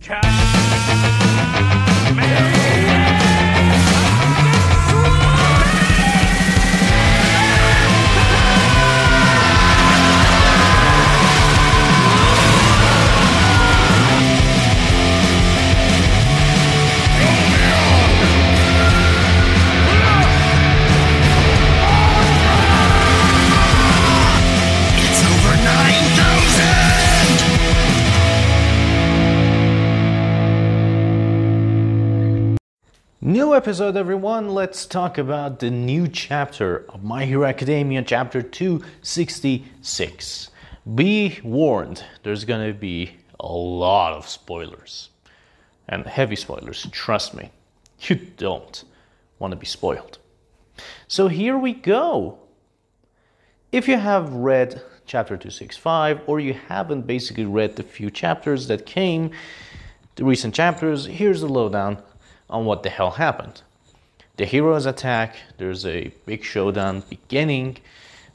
It's episode, everyone. Let's talk about the new chapter of My Hero Academia, chapter 266. Be warned, there's gonna be a lot of spoilers. And heavy spoilers, trust me. You don't want to be spoiled. So here we go. If you have read chapter 265 or you haven't basically read the few chapters that came, the recent chapters, here's the lowdown on what the hell happened. The heroes attack, there's a big showdown beginning.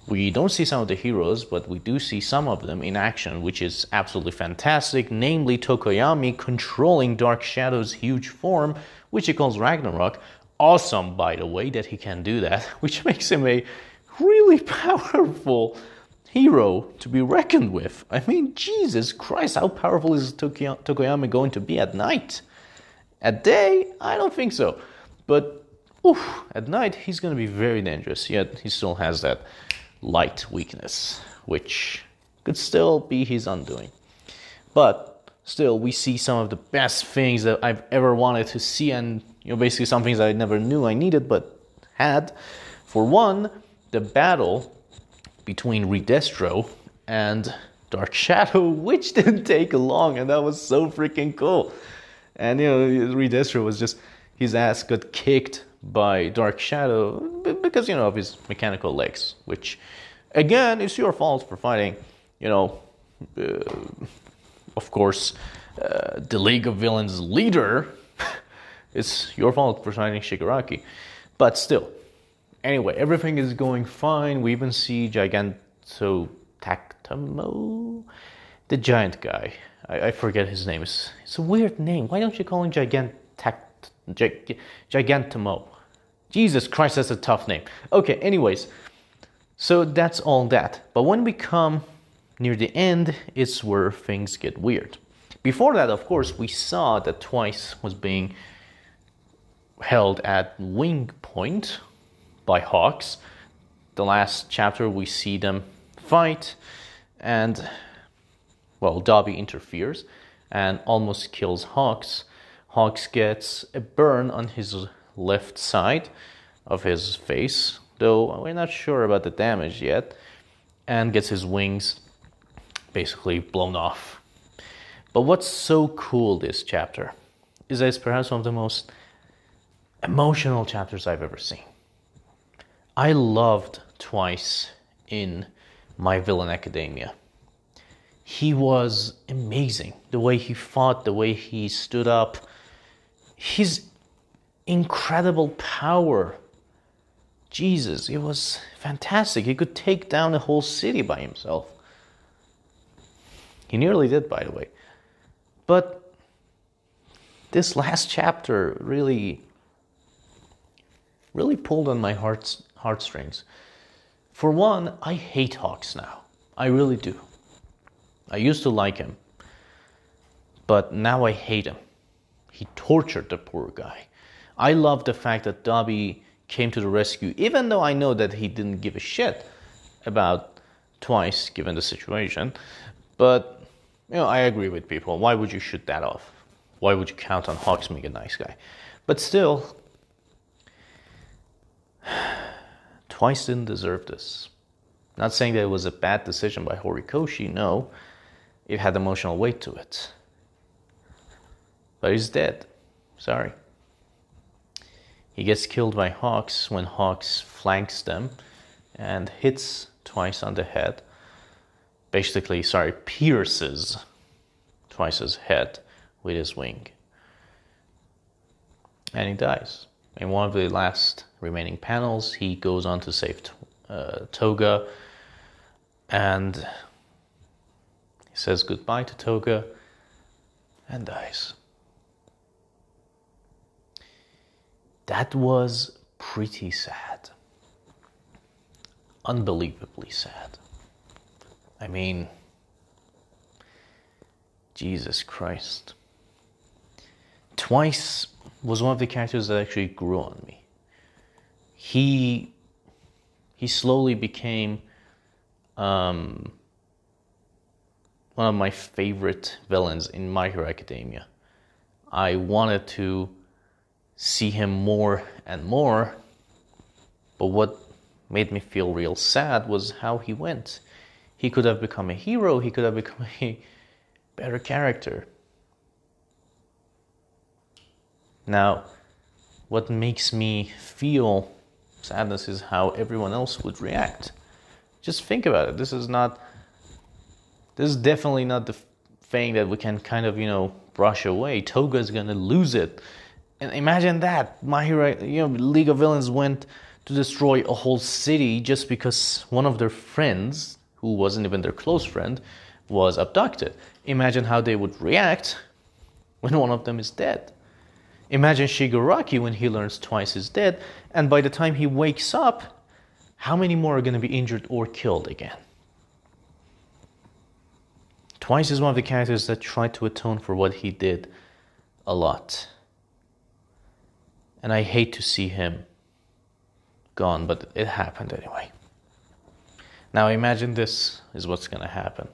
We don't see some of the heroes, but we do see some of them in action, which is absolutely fantastic. Namely, Tokoyami controlling Dark Shadow's huge form, which he calls Ragnarok. Awesome, by the way, that he can do that, which makes him a really powerful hero to be reckoned with. I mean, Jesus Christ, how powerful is Tokoyami going to be at night? At day, I don't think so. But oof, at night, he's going to be very dangerous. Yet he still has that light weakness, which could still be his undoing. But still, we see some of the best things that I've ever wanted to see, and you know, basically some things I never knew I needed but had. For one, the battle between Redestro and Dark Shadow, which didn't take long, and that was so freaking cool. And you know, Redestro was just his ass got kicked by Dark Shadow because you know of his mechanical legs, which again it's your fault for fighting. You know, uh, of course, uh, the League of Villains leader. it's your fault for fighting Shigaraki, but still. Anyway, everything is going fine. We even see Gigantotactomo, the giant guy. I, I forget his name. It's, it's a weird name. Why don't you call him Gigantac, Gig, Gigantomo? Jesus Christ, that's a tough name. Okay, anyways, so that's all that. But when we come near the end, it's where things get weird. Before that, of course, we saw that Twice was being held at Wing Point by Hawks. The last chapter, we see them fight, and well, Dabi interferes and almost kills Hawks. Hawks gets a burn on his left side of his face, though we're not sure about the damage yet, and gets his wings basically blown off. But what's so cool this chapter is that it's perhaps one of the most emotional chapters I've ever seen. I loved Twice in My Villain Academia. He was amazing. The way he fought, the way he stood up, his incredible power. Jesus, it was fantastic. He could take down a whole city by himself. He nearly did, by the way. But this last chapter really, really pulled on my heart's, heartstrings. For one, I hate Hawks now. I really do. I used to like him, but now I hate him. He tortured the poor guy. I love the fact that Dabi came to the rescue, even though I know that he didn't give a shit about Twice, given the situation. But, you know, I agree with people. Why would you shoot that off? Why would you count on Hawks being a nice guy? But still, Twice didn't deserve this. Not saying that it was a bad decision by Horikoshi, no. It had emotional weight to it. But he's dead. Sorry. He gets killed by Hawks when Hawks flanks them and hits twice on the head. Basically, sorry, pierces twice his head with his wing. And he dies. In one of the last remaining panels, he goes on to save uh, Toga and he says goodbye to Toga. and dies. That was pretty sad. Unbelievably sad. I mean, Jesus Christ. Twice was one of the characters that actually grew on me. He he slowly became um, one of my favorite villains in My Hero Academia. I wanted to see him more and more, but what made me feel real sad was how he went. He could have become a hero, he could have become a better character. Now, what makes me feel sadness is how everyone else would react. Just think about it. This is not, this is definitely not the thing that we can kind of, you know, brush away. Toga is going to lose it. And imagine that. My hero, you know, League of Villains went to destroy a whole city just because one of their friends, who wasn't even their close friend, was abducted. Imagine how they would react when one of them is dead. Imagine Shigaraki when he learns Twice is dead, and by the time he wakes up, how many more are going to be injured or killed again? Twice is one of the characters that tried to atone for what he did a lot. And I hate to see him gone, but it happened anyway. Now imagine this is what's going to happen.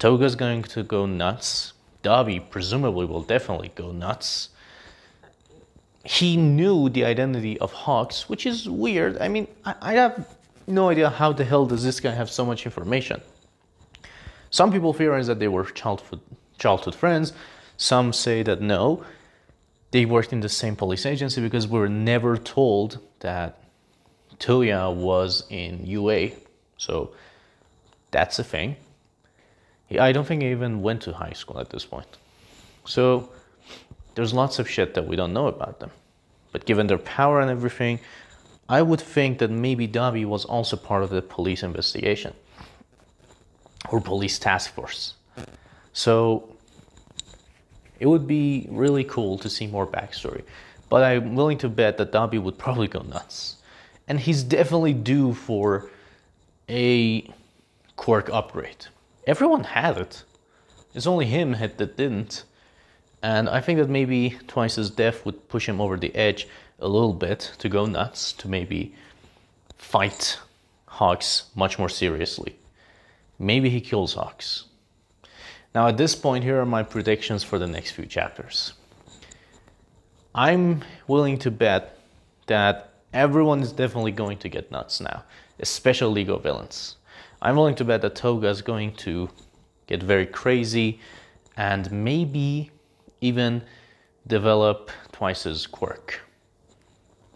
Toga's going to go nuts. Dabi presumably will definitely go nuts. He knew the identity of Hawks, which is weird. I mean, I, I have no idea how the hell does this guy have so much information. Some people theorize that they were childhood childhood friends. Some say that no, they worked in the same police agency because we were never told that Toya was in UA. So that's a thing. I don't think he even went to high school at this point. So there's lots of shit that we don't know about them. But given their power and everything, I would think that maybe Dabi was also part of the police investigation or police task force. So it would be really cool to see more backstory. But I'm willing to bet that Dabi would probably go nuts. And he's definitely due for a quirk upgrade. Everyone had it. It's only him that didn't. And I think that maybe twice Twice's death would push him over the edge a little bit to go nuts, to maybe fight Hawks much more seriously. Maybe he kills Hawks. Now, at this point, here are my predictions for the next few chapters. I'm willing to bet that everyone is definitely going to get nuts now, especially of Villains. I'm willing to bet that Toga is going to get very crazy and maybe even develop Twice's quirk.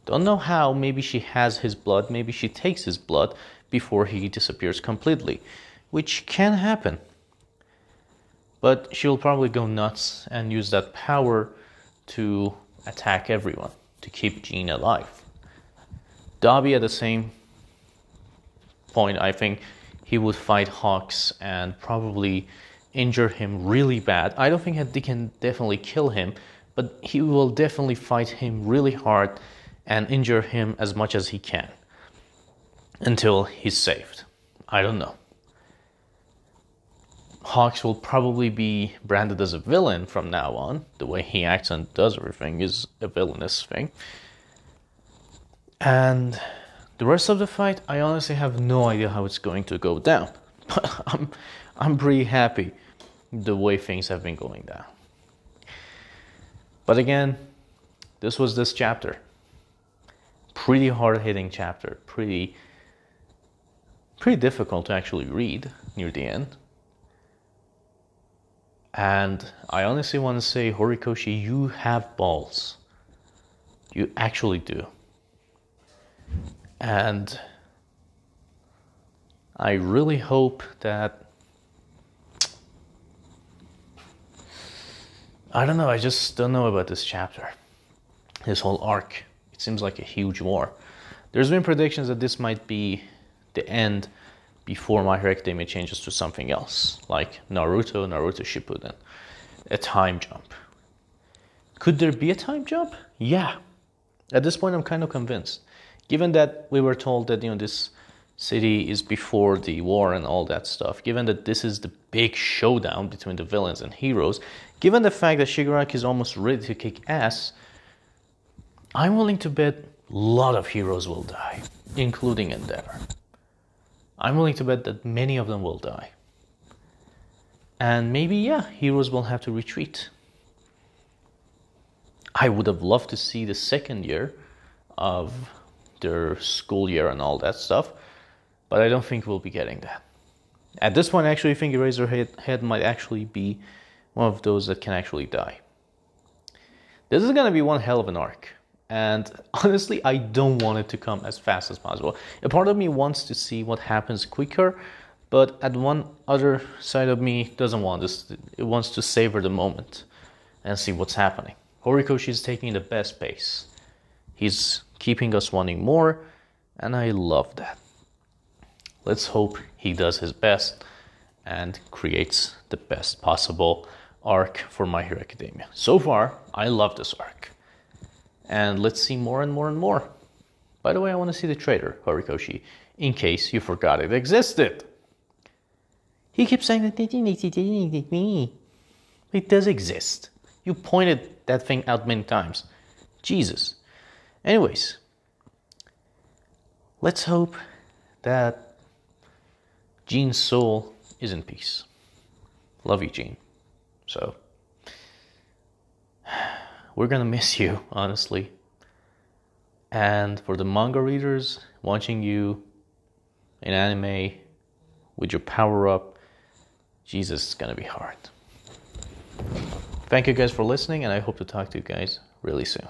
Don't know how, maybe she has his blood, maybe she takes his blood before he disappears completely, which can happen. But she'll probably go nuts and use that power to attack everyone, to keep Jean alive. Dabi, at the same point, I think he would fight Hawks and probably injure him really bad. I don't think that they can definitely kill him, but he will definitely fight him really hard and injure him as much as he can until he's saved. I don't know. Hawks will probably be branded as a villain from now on. The way he acts and does everything is a villainous thing. And the rest of the fight, I honestly have no idea how it's going to go down. But I'm, I'm pretty happy the way things have been going down. But again, this was this chapter. Pretty hard hitting chapter. Pretty, pretty difficult to actually read near the end. And I honestly want to say, Horikoshi, you have balls. You actually do. And I really hope that. I don't know, I just don't know about this chapter. This whole arc. It seems like a huge war. There's been predictions that this might be the end before My Hero Academia changes to something else, like Naruto, Naruto Shippuden. a time jump. Could there be a time jump? Yeah. At this point, I'm kind of convinced. Given that we were told that you know this city is before the war and all that stuff, given that this is the big showdown between the villains and heroes, given the fact that Shigaraki is almost ready to kick ass, I'm willing to bet a lot of heroes will die, including Endeavor. I'm willing to bet that many of them will die. And maybe, yeah, heroes will have to retreat. I would have loved to see the second year of their school year and all that stuff, but I don't think we'll be getting that. At this point, I actually think Eraserhead might actually be one of those that can actually die. This is going to be one hell of an arc. And honestly, I don't want it to come as fast as possible. A part of me wants to see what happens quicker, but at one other side of me doesn't want this. It wants to savor the moment and see what's happening. Horikoshi is taking the best pace. He's keeping us wanting more, and I love that. Let's hope he does his best and creates the best possible arc for My Hero Academia. So far, I love this arc. And let's see more and more and more. By the way, I want to see the trailer, Horikoshi, in case you forgot it existed. He keeps saying that it does exist. You pointed that thing out many times. Jesus. Anyways, let's hope that Gene's soul is in peace. Love you, Gene. So, we're gonna miss you, honestly. And for the manga readers, watching you in anime with your power up, Jesus, it's gonna be hard. Thank you guys for listening, and I hope to talk to you guys really soon.